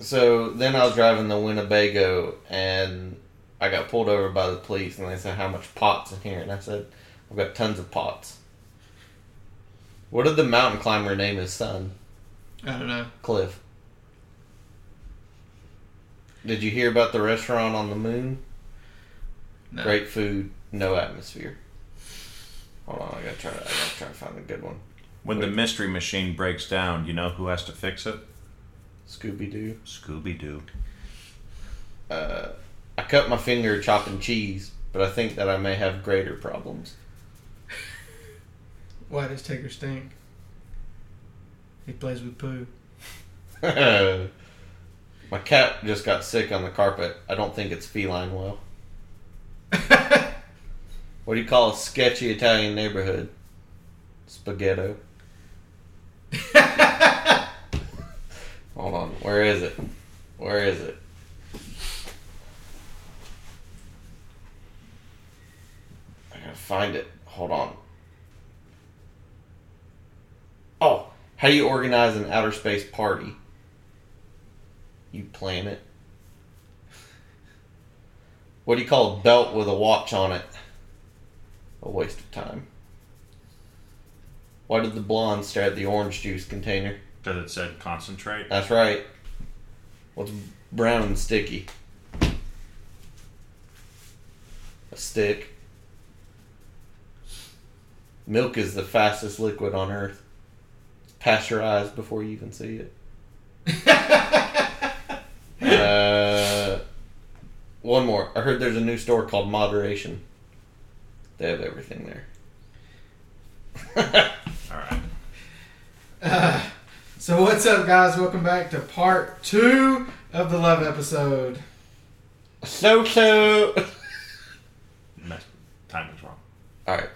So then I was driving the Winnebago and I got pulled over by the police and they said, How much pot's in here? And I said, I've got tons of pots. What did the mountain climber name his son? I don't know. Cliff. Did you hear about the restaurant on the moon? No. Great food, no atmosphere. Hold on, I gotta try. I gotta try to find a good one. When the mystery machine breaks down, you know who has to fix it? Scooby Doo. Scooby Doo. Uh, I cut my finger chopping cheese, but I think that I may have greater problems. Why does Tigger stink? He plays with poo. my cat just got sick on the carpet. I don't think it's feline well. What do you call a sketchy Italian neighborhood? Spaghetto. Hold on, where is it? Where is it? I gotta find it. Hold on. Oh, how do you organize an outer space party? You plan it. What do you call a belt with a watch on it? A waste of time. Why did the blonde stare at the orange juice container? Because it said concentrate. That's right. What's brown and sticky? A stick. Milk is the fastest liquid on earth. It's pasteurized before you even see it. uh, one more. I heard there's a new store called Moderation. They have everything there. All right. Uh, so what's up, guys? Welcome back to part two of the love episode. so so. Mess- timing's wrong. All right.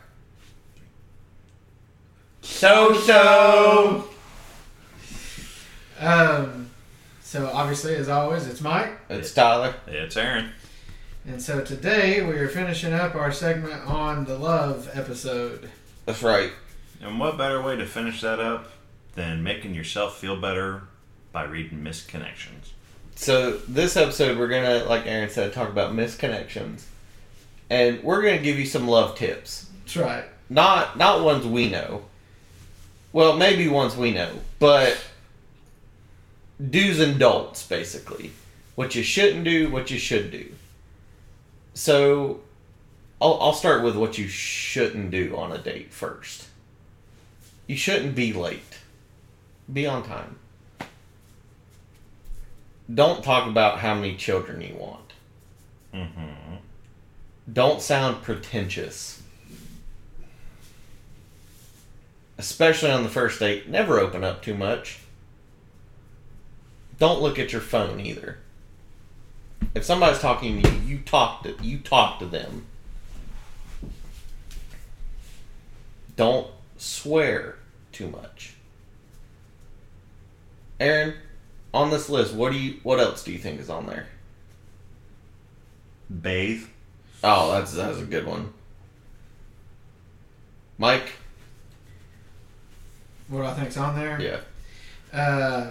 So so. Um, so obviously, as always, it's Mike, It's Tyler. It's Aaron. and so today we are finishing up our segment on the love episode. That's right. And what better way to finish that up than making yourself feel better by reading Misconnections? So this episode, we're gonna, like Aaron said, talk about misconnections, and we're gonna give you some love tips. That's right. Not not ones we know. Well, maybe ones we know, but do's and don'ts, basically. What you shouldn't do, what you should do. So, I'll, I'll start with what you shouldn't do on a date first. You shouldn't be late. Be on time. Don't talk about how many children you want. Mm-hmm. Don't sound pretentious. Especially on the first date, never open up too much. Don't look at your phone either. If somebody's talking to you, you talk to you talk to them. Don't swear too much. Aaron, on this list, what do you what else do you think is on there? Bathe. Oh, that's that's a good one. Mike? What do I think's on there? Yeah. Uh,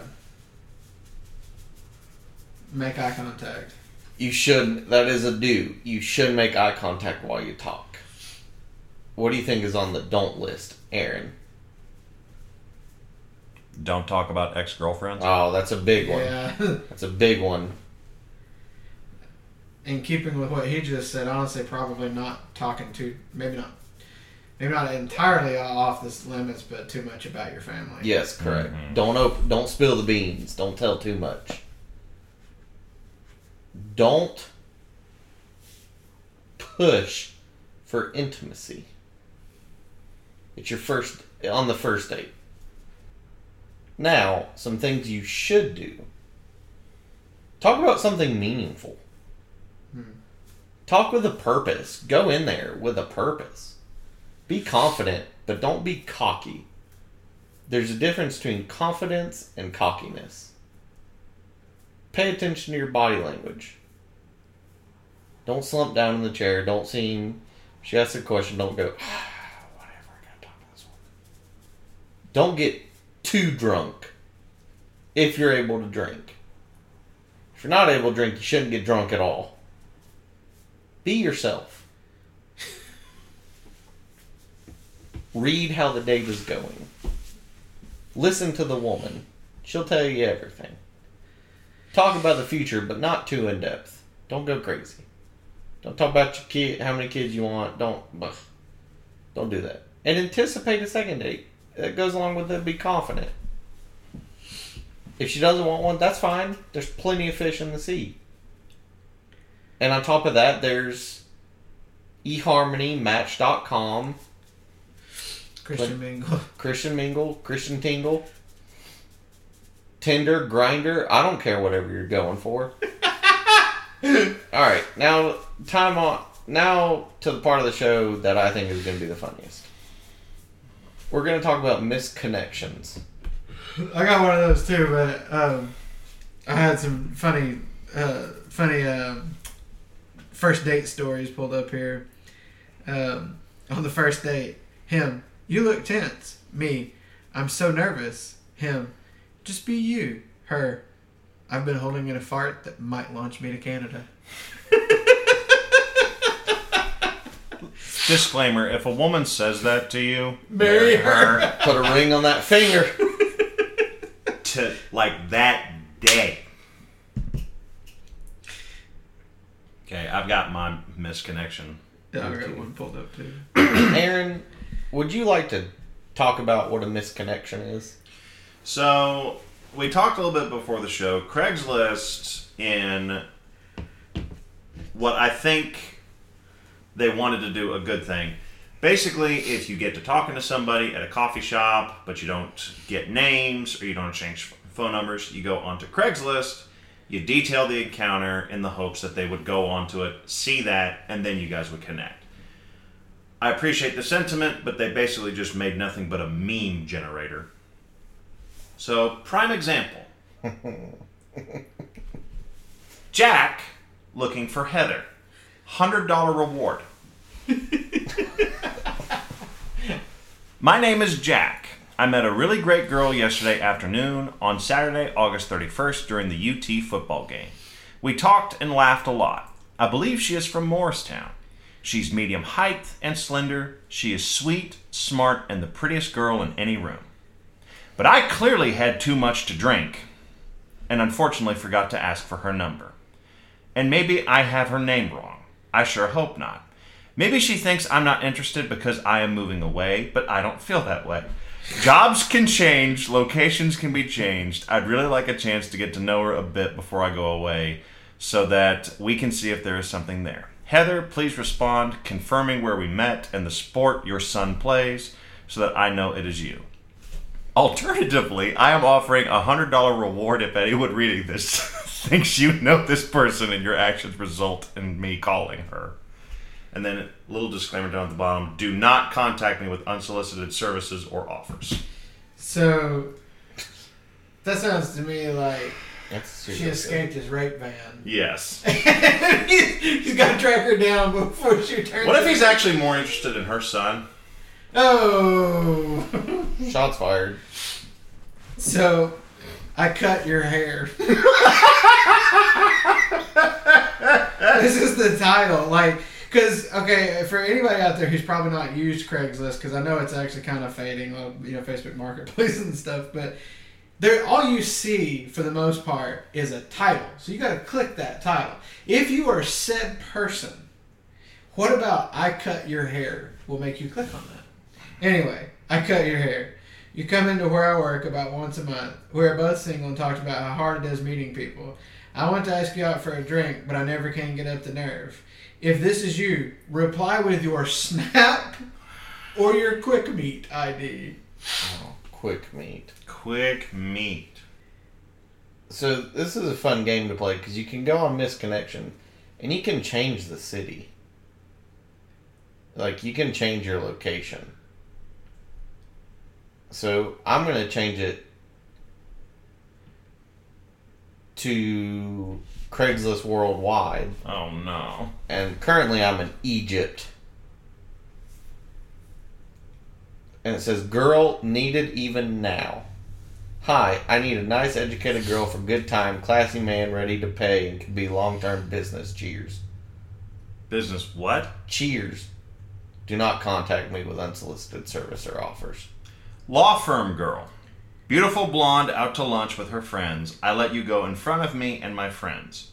make eye contact. You should that is a do. You should make eye contact while you talk. What do you think is on the don't list, Aaron? Don't talk about ex girlfriends. Oh, that's a big one. Yeah. That's a big one. In keeping with what he just said, honestly, probably not talking too, maybe not, maybe not entirely off this limits, but too much about your family. Yes, correct. Mhm. Don't op- don't spill the beans. Don't tell too much. Don't push for intimacy. It's your first on the first date. Now, some things you should do. Talk about something meaningful. Hmm. Talk with a purpose. Go in there with a purpose. Be confident, but don't be cocky. There's a difference between confidence and cockiness. Pay attention to your body language. Don't slump down in the chair. Don't seem. She asks a question. Don't go. "Ah, whatever. I gotta talk to this one. Don't get too drunk. If you're able to drink. If you're not able to drink, you shouldn't get drunk at all. Be yourself. Read how the date is going. Listen to the woman. She'll tell you everything. Talk about the future, but not too in depth. Don't go crazy. Don't talk about your kid, how many kids you want. Don't, don't do that. And anticipate a second date. That goes along with it. Be confident. If she doesn't want one, that's fine. There's plenty of fish in the sea. And on top of that, there's eHarmony, Match.com, Christian Mingle. Christian Mingle, Christian Tingle, Tinder, Grindr. I don't care whatever you're going for. All right, now time on. Now to the part of the show that I think is going to be the funniest. We're going to talk about misconnections. I got one of those too, but um, I had some funny, uh, funny um, first date stories pulled up here. Um, on the first date, him, you look tense. Me, I'm so nervous. Him, just be you. Her, I've been holding in a fart that might launch me to Canada. Disclaimer: If a woman says that to you, Marry her. Put a ring on that finger. to like that day. Okay, I've got my misconnection. Yeah, I got one pulled up too. Aaron, would you like to talk about what a misconnection is? So we talked a little bit before the show. Craigslist in what I think they wanted to do a good thing. Basically, if you get to talking to somebody at a coffee shop, but you don't get names or you don't exchange phone numbers, you go onto Craigslist, you detail the encounter in the hopes that they would go onto it, see that, and then you guys would connect. I appreciate the sentiment, but they basically just made nothing but a meme generator. So, prime example Jack looking for Heather. $100 reward. My name is Jack. I met a really great girl yesterday afternoon on Saturday, August 31st during the UT football game. We talked and laughed a lot. I believe she is from Morristown. She's medium height and slender. She is sweet, smart, and the prettiest girl in any room. But I clearly had too much to drink and unfortunately forgot to ask for her number. And maybe I have her name wrong. I sure hope not. Maybe she thinks I'm not interested because I am moving away, but I don't feel that way. Jobs can change, locations can be changed. I'd really like a chance to get to know her a bit before I go away so that we can see if there is something there. Heather, please respond confirming where we met and the sport your son plays so that I know it is you. Alternatively, I am offering a $100 reward if anyone reading this thinks you know this person and your actions result in me calling her. And then a little disclaimer down at the bottom do not contact me with unsolicited services or offers. So that sounds to me like That's she escaped his rape van. Yes. he's, he's got to track her down before she turns. What if he's actually more interested in her son? Oh. Shots fired. so, I cut your hair. this is the title, like, because okay, for anybody out there who's probably not used Craigslist, because I know it's actually kind of fading, you know, Facebook Marketplace and stuff, but there, all you see for the most part is a title. So you got to click that title. If you are said person, what about I cut your hair will make you click on that. Anyway, I cut your hair. You come into where I work about once a month. We're both single and talked about how hard it is meeting people. I want to ask you out for a drink, but I never can get up the nerve. If this is you, reply with your Snap or your Quick Meet ID. Oh, quick meet. Quick meet. So this is a fun game to play because you can go on misconnection, and you can change the city. Like you can change your location. So I'm gonna change it to Craigslist Worldwide, Oh no. and currently I'm in Egypt. And it says "Girl needed even now." Hi, I need a nice educated girl for good time, classy man ready to pay, and can be long term business. Cheers. Business what? Cheers. Do not contact me with unsolicited service or offers. Law firm girl. Beautiful blonde out to lunch with her friends. I let you go in front of me and my friends.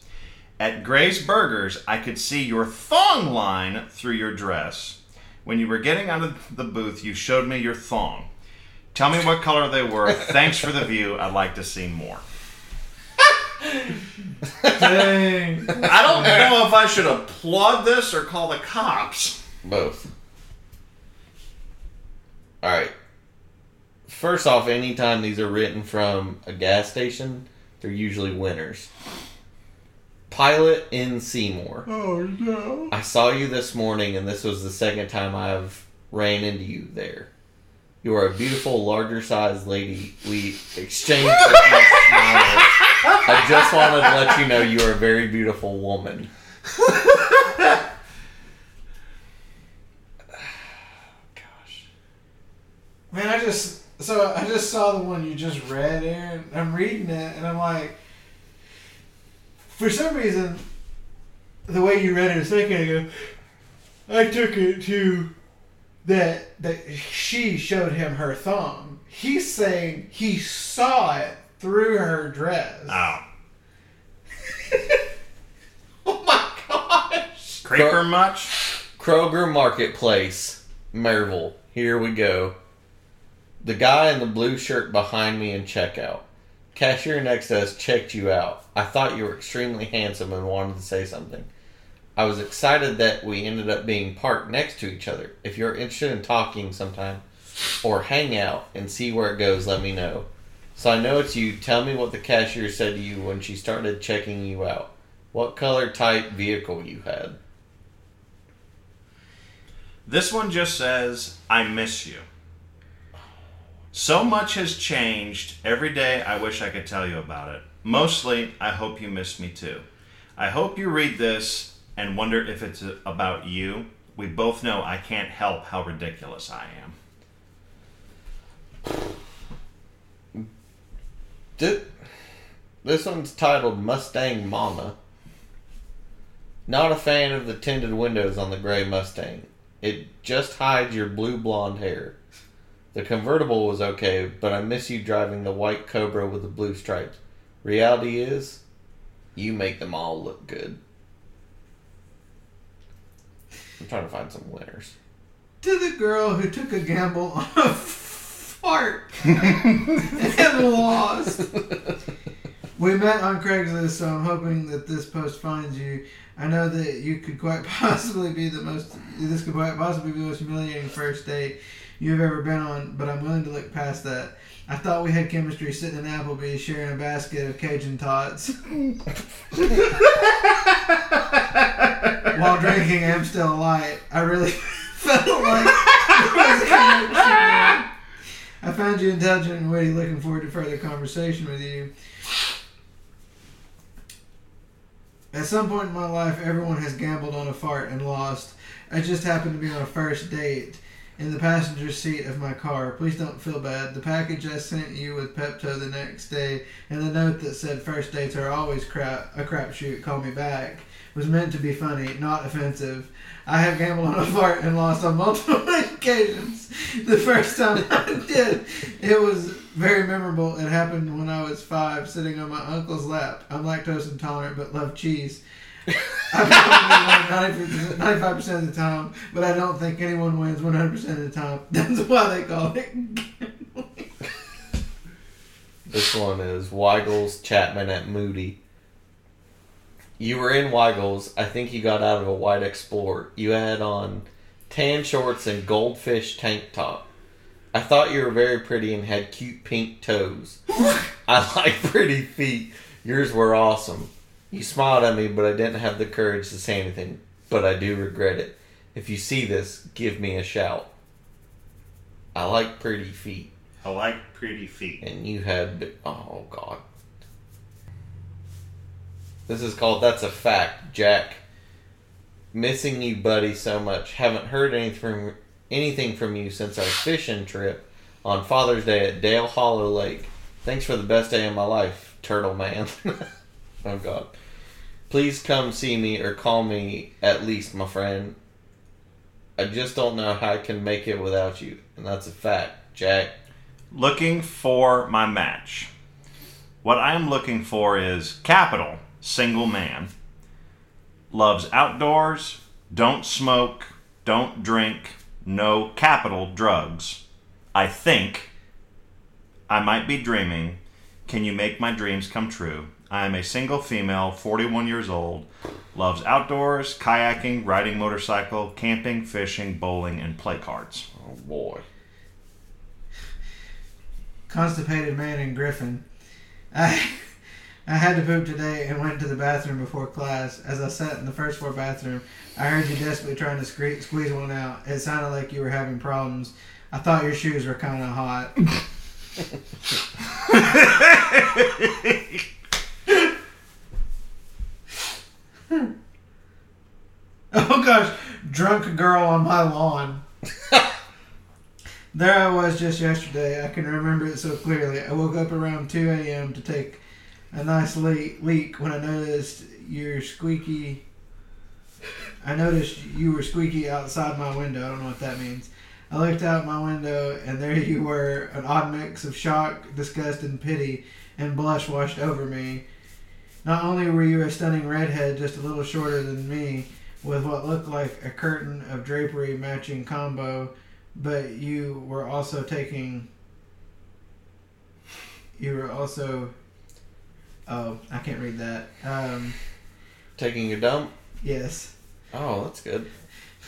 At Gray's Burgers, I could see your thong line through your dress. When you were getting out of the booth, you showed me your thong. Tell me what color they were. Thanks for the view. I'd like to see more. Dang. I don't know if I should applaud this or call the cops. Both. Alright. First off, anytime these are written from a gas station, they're usually winners. Pilot in Seymour. Oh no. I saw you this morning, and this was the second time I've ran into you there. You are a beautiful, larger sized lady. We exchanged a few smiles. I just wanted to let you know you are a very beautiful woman. Gosh. Man, I just so I just saw the one you just read, Aaron. I'm reading it, and I'm like, for some reason, the way you read it a second ago, I took it to that that she showed him her thumb. He's saying he saw it through her dress. Oh. oh my gosh! Creeper much? Kroger Marketplace, Maryville. Here we go. The guy in the blue shirt behind me in checkout. Cashier next to us checked you out. I thought you were extremely handsome and wanted to say something. I was excited that we ended up being parked next to each other. If you're interested in talking sometime or hang out and see where it goes, let me know. So I know it's you. Tell me what the cashier said to you when she started checking you out. What color type vehicle you had. This one just says, I miss you. So much has changed. Every day I wish I could tell you about it. Mostly, I hope you miss me too. I hope you read this and wonder if it's about you. We both know I can't help how ridiculous I am. This one's titled Mustang Mama. Not a fan of the tinted windows on the gray Mustang. It just hides your blue blonde hair. The convertible was okay, but I miss you driving the white Cobra with the blue stripes. Reality is, you make them all look good. I'm trying to find some winners. To the girl who took a gamble on a fart and lost. We met on Craigslist, so I'm hoping that this post finds you. I know that you could quite possibly be the most. This could quite possibly be the most humiliating first date you've ever been on, but I'm willing to look past that. I thought we had chemistry sitting in Applebee's sharing a basket of Cajun tots while drinking Amstel Light. I really felt like. I found you intelligent and witty. Looking forward to further conversation with you. At some point in my life, everyone has gambled on a fart and lost. I just happened to be on a first date in the passenger seat of my car. Please don't feel bad. The package I sent you with Pepto the next day and the note that said first dates are always crap a crapshoot, call me back was meant to be funny, not offensive. I have gambled on a fart and lost on multiple occasions. The first time I did, it was very memorable. It happened when I was five, sitting on my uncle's lap. I'm lactose intolerant but love cheese. I probably won 95 percent of the time, but I don't think anyone wins 100 percent of the time. That's why they call it. gambling. This one is Weigel's Chapman at Moody. You were in Weigel's. I think you got out of a white Explorer. You had on tan shorts and goldfish tank top. I thought you were very pretty and had cute pink toes. I like pretty feet. Yours were awesome. You smiled at me, but I didn't have the courage to say anything. But I do regret it. If you see this, give me a shout. I like pretty feet. I like pretty feet. And you had. Oh, God. This is called That's a Fact, Jack. Missing you, buddy, so much. Haven't heard anything from, anything from you since our fishing trip on Father's Day at Dale Hollow Lake. Thanks for the best day of my life, Turtle Man. oh God. Please come see me or call me at least, my friend. I just don't know how I can make it without you, and that's a fact, Jack. Looking for my match. What I am looking for is capital, single man. Loves outdoors, don't smoke, don't drink, no capital drugs. I think I might be dreaming. Can you make my dreams come true? I am a single female, 41 years old, loves outdoors, kayaking, riding motorcycle, camping, fishing, bowling, and play cards. Oh boy. Constipated man in Griffin. I I had to poop today and went to the bathroom before class. As I sat in the first floor bathroom, I heard you desperately trying to scre- squeeze one out. It sounded like you were having problems. I thought your shoes were kind of hot. oh gosh, drunk girl on my lawn. there I was just yesterday. I can remember it so clearly. I woke up around 2 a.m. to take a nice leak, leak when I noticed your squeaky. I noticed you were squeaky outside my window. I don't know what that means. I looked out my window, and there you were, an odd mix of shock, disgust, and pity, and blush washed over me. Not only were you a stunning redhead, just a little shorter than me, with what looked like a curtain of drapery matching combo, but you were also taking. You were also. Oh, I can't read that. Um, Taking a dump? yes. Oh, that's good.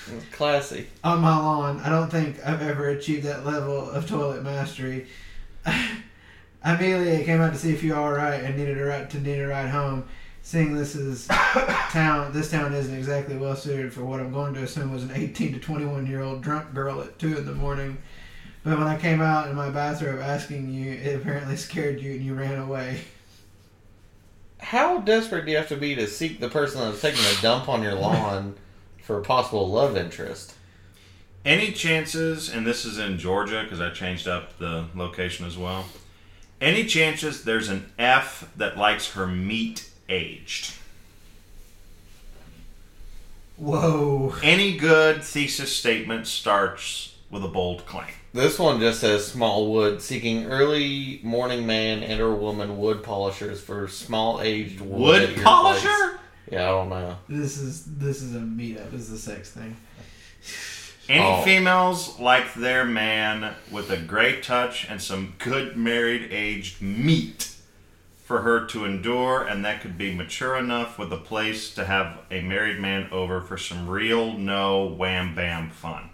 That's classy. on my lawn. I don't think I've ever achieved that level of toilet mastery. Amelia came out to see if you're all right and needed a ride to need a ride home. Seeing this is town, this town isn't exactly well suited for what I'm going to assume was an 18 to 21 year old drunk girl at two in the morning. But when I came out in my bathrobe asking you, it apparently scared you and you ran away. How desperate do you have to be to seek the person that's taking a dump on your lawn for a possible love interest? Any chances, and this is in Georgia because I changed up the location as well. Any chances there's an F that likes her meat aged? Whoa. Any good thesis statement starts with a bold claim. This one just says small wood seeking early morning man and or woman wood polishers for small aged wood. Wood polisher? place. Yeah, I don't know. This is this is a meetup. This is a sex thing. Any Oh. females like their man with a great touch and some good married aged meat for her to endure, and that could be mature enough with a place to have a married man over for some real no wham bam fun.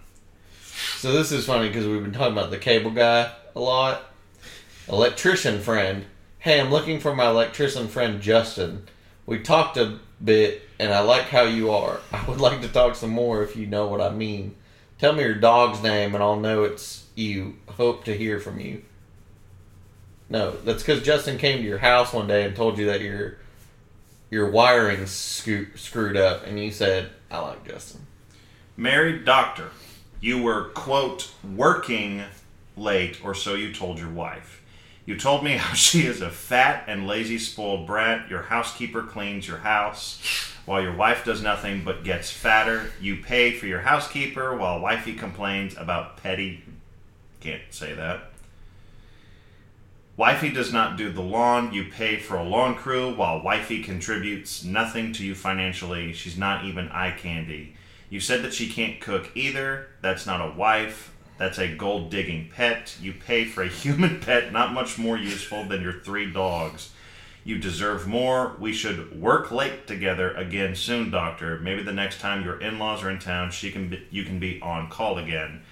So this is funny because we've been talking about the cable guy a lot. Electrician friend. Hey, I'm looking for my electrician friend Justin. We talked a bit, and I like how you are. I would like to talk some more if you know what I mean. Tell me your dog's name, and I'll know it's you. Hope to hear from you. No, that's because Justin came to your house one day and told you that your your wiring screwed up, and you said, "I like Justin." Married doctor, you were, quote, working late, or so you told your wife. You told me how she is a fat and lazy spoiled brat. Your housekeeper cleans your house while your wife does nothing but gets fatter. You pay for your housekeeper while wifey complains about petty. Can't say that. Wifey does not do the lawn. You pay for a lawn crew while wifey contributes nothing to you financially. She's not even eye candy. You said that she can't cook either. That's not a wife. That's a gold digging pet. You pay for a human pet not much more useful than your three dogs. You deserve more. We should work late together again soon, doctor. Maybe the next time your in-laws are in town, she can be, you can be on call again.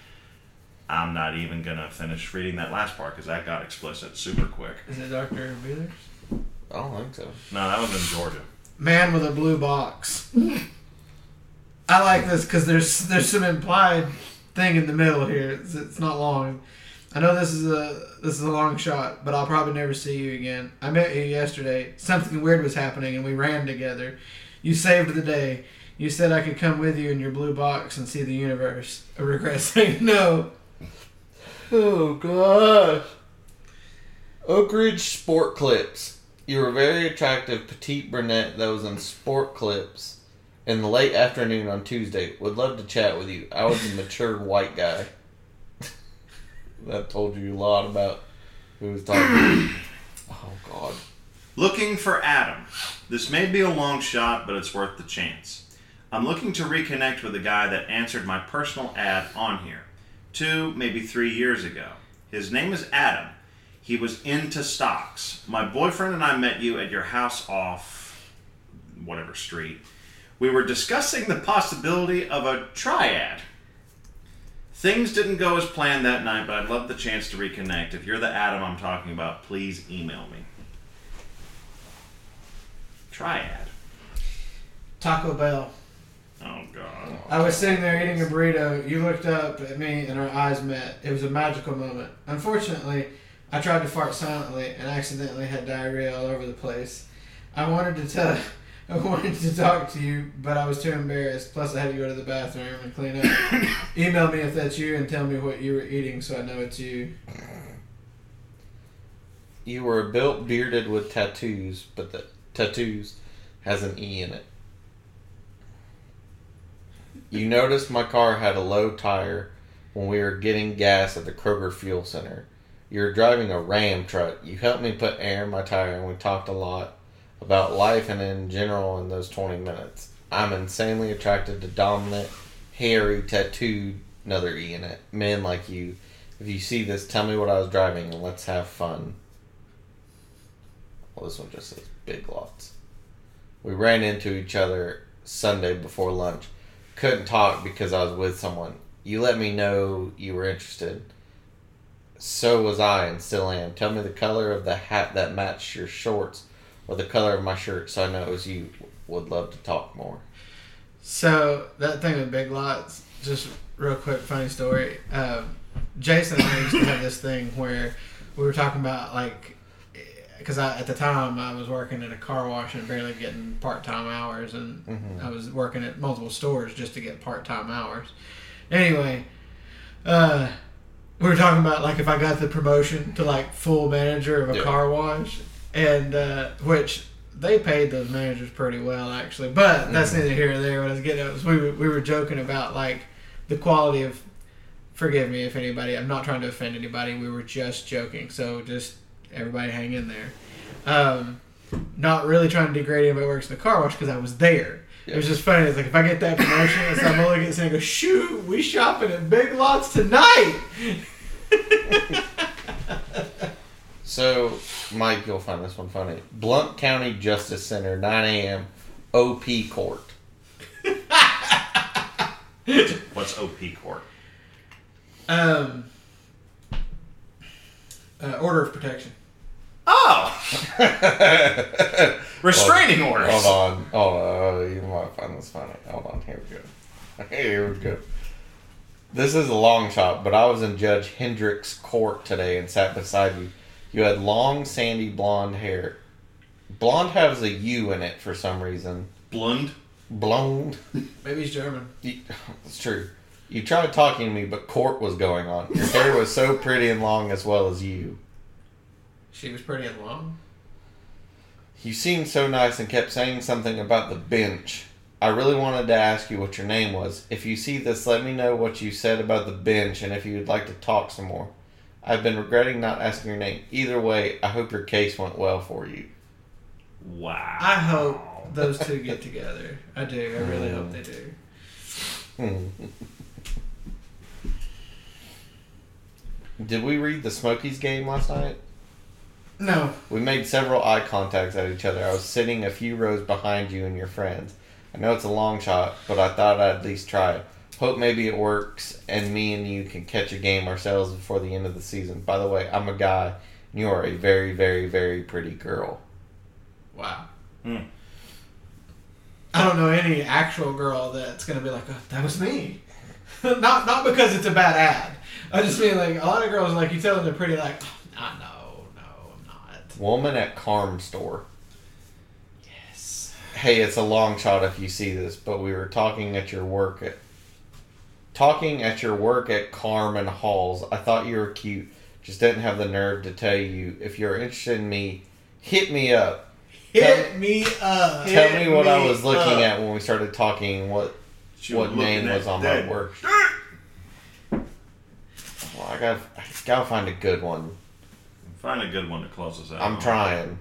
I'm not even gonna finish reading that last part because that got explicit super quick. Is it Doctor Wheeler? I don't think so. No, that was in Georgia. Man with a blue box. I like this because there's there's some implied thing in the middle here. It's, it's not long. I know this is a this is a long shot, but I'll probably never see you again. I met you yesterday. Something weird was happening, and we ran together. You saved the day. You said I could come with you in your blue box and see the universe. I regret saying no. Oh gosh. Oak Ridge Sport Clips. You were a very attractive petite brunette that was in Sport Clips in the late afternoon on Tuesday. Would love to chat with you. I was a mature white guy. that told you a lot about who was talking. oh God. Looking for Adam. This may be a long shot, but it's worth the chance. I'm looking to reconnect with a guy that answered my personal ad on here two, maybe three years ago. His name is Adam. He was into stocks. My boyfriend and I met you at your house off whatever street. We were discussing the possibility of a triad. Things didn't go as planned that night, but I'd love the chance to reconnect. If you're the Adam I'm talking about, please email me. Triad. Taco Bell. Oh God. I was sitting there eating a burrito. You looked up at me and our eyes met. It was a magical moment. Unfortunately, I tried to fart silently and accidentally had diarrhea all over the place. I wanted to tell. I wanted to talk to you, but I was too embarrassed. Plus, I had to go to the bathroom and clean up. Email me if that's you and tell me what you were eating so I know it's you. You were built bearded with tattoos, but the tattoos has an E in it. You noticed my car had a low tire when we were getting gas at the Kroger Fuel Center. You were driving a Ram truck. You helped me put air in my tire, and we talked a lot about life and in general in those 20 minutes. I'm insanely attracted to dominant, hairy, tattooed, another E in it, men like you. If you see this, tell me what I was driving and let's have fun. Well, this one just says big lots. We ran into each other Sunday before lunch. Couldn't talk because I was with someone. You let me know you were interested. So was I and still am. Tell me the color of the hat that matched your shorts or the color of my shirt so I know it was you. Would love to talk more. So that thing with Big Lots, just real quick, funny story. Um, Jason and I used to have this thing where we were talking about like, because I at the time I was working at a car wash and barely getting part time hours, and Mhm. I was working at multiple stores just to get part time hours. Anyway, uh, we were talking about like if I got the promotion to like full manager of a Yeah. car wash, and uh, which they paid those managers pretty well actually, but that's Mhm. neither here nor there. What I was getting at was we were, we were joking about like the quality of. Forgive me if anybody. I'm not trying to offend anybody. We were just joking, so just everybody hang in there. Um, not really trying to degrade anybody who works in the car wash because I was there. It was just funny. It's like if I get that promotion, it's I'm only getting saying, "Go shoot, we shopping at Big Lots tonight." So, Mike, you'll find this one funny. Blount County Justice Center, 9 a.m. OP Court. What's OP court? um, uh, order of protection. Oh, restraining Hold- orders. Hold on. Hold on. Oh, you might find this funny. Hold on. Here we go. Here we go. This is a long shot, but I was in Judge Hendrick's court today and sat beside you. You had long, sandy blonde hair. Blonde has a U in it for some reason. Blonde. Blonde. Maybe he's German. You- It's true. You tried talking to me, but court was going on. Your hair was so pretty and long as well as you. She was pretty and long. You seemed so nice and kept saying something about the bench. I really wanted to ask you what your name was. If you see this, let me know what you said about the bench and if you would like to talk some more. I've been regretting not asking your name. Either way, I hope your case went well for you. Wow. I hope those two get together. I do. I really hope they do. Hmm. Did we read the Smokies game last night? No, We made several eye contacts at each other. I was sitting a few rows behind you and your friends. I know it's a long shot, but I thought I'd at least try it. Hope maybe it works and me and you can catch a game ourselves before the end of the season. By the way, I'm a guy and you are a very, very, very pretty girl. wow. Hmm. I don't know any actual girl that's gonna be like, oh, "That was me." not not because it's a bad ad. I just mean like a lot of girls like you tell them they're pretty like, oh, nah, no, no, I'm not. Woman at Carm store. Yes. Hey, it's a long shot if you see this, but we were talking at your work at talking at your work at Carm and Halls. I thought you were cute. just didn't have the nerve to tell you. If you're interested in me, hit me up. Hit me up. Hit Tell me what I was looking up. at when we started talking. What She what name was on that my work? Well, I got I gotta find a good one. Find a good one to close us out. I'm trying.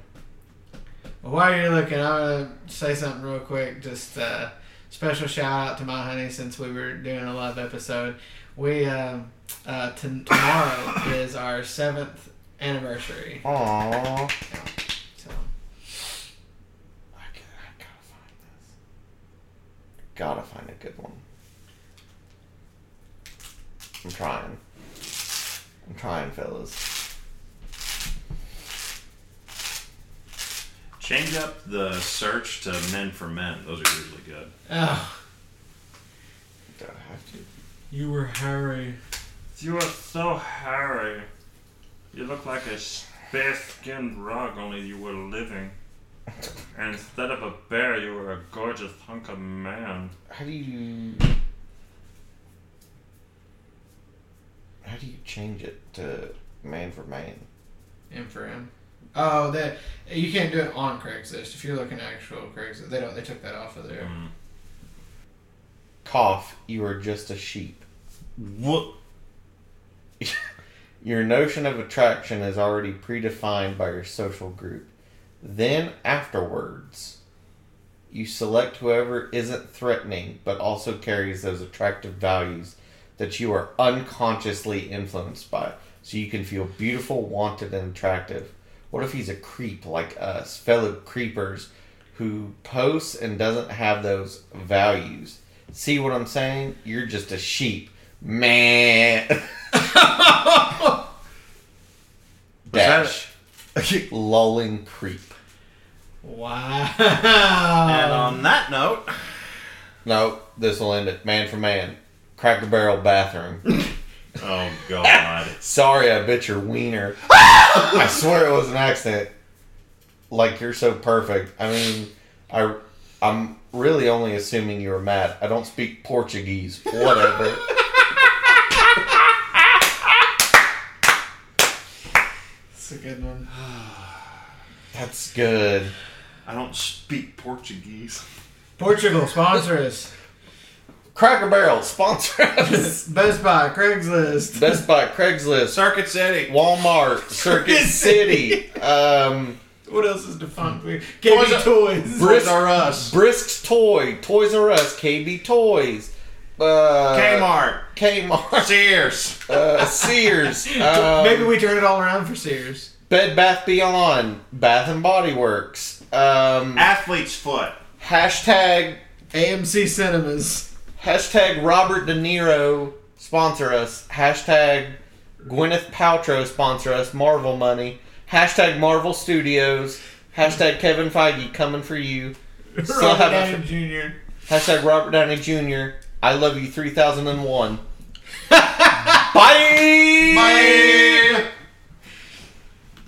While you're looking, I'm gonna say something real quick. Just uh, special shout out to my honey since we were doing a live episode. We um, uh, t- tomorrow is our seventh anniversary. Aww. So I gotta, I gotta find this. Gotta find a good one. I'm trying. I'm trying, fellas. Change up the search to men for men. Those are usually good. oh, Do I have to? you were Harry. You are so hairy. You look like a space-skinned rug, only you were living. And instead of a bear, you were a gorgeous hunk of man. How do you? How do you change it to man for man? M for M. Oh, that you can't do it on Craigslist. If you're looking at actual Craigslist, they don't. They took that off of there. Mm. Cough. You are just a sheep. What? Your notion of attraction is already predefined by your social group. Then, afterwards, you select whoever isn't threatening but also carries those attractive values that you are unconsciously influenced by. So you can feel beautiful, wanted, and attractive. What if he's a creep like us, fellow creepers who posts and doesn't have those values? See what I'm saying? You're just a sheep. Man. that- Dash. Lulling creep. Wow. And on that note, No, this will end it. Man for man. Cracker Barrel bathroom. oh god, Sorry I bit your wiener. I swear it was an accident. Like you're so perfect. I mean, I I'm really only assuming you were mad. I don't speak Portuguese. Whatever. That's a good one. That's good. I don't speak Portuguese. Portugal sponsor us. Cracker Barrel sponsor us. Best Buy, Craigslist. Best Buy, Craigslist, Circuit City. Walmart, Circuit City, um, What else is defunct? We KB Toys Toys. Brisk- R Us. Brisk's Toy, Toys R Us, KB Toys, uh, Kmart. Kmart, Sears. uh, Sears, um, Maybe we turn it all around for Sears. Bed Bath Beyond, Bath and Body Works, um, Athlete's Foot. hashtag AMC Cinemas. Hashtag Robert De Niro sponsor us, hashtag Gwyneth Paltrow sponsor us, Marvel money, hashtag Marvel Studios, hashtag Kevin Feige coming for you. Still Robert Downey. Jr. Hashtag Robert Downey Jr. I love you 3001. Bye! Bye.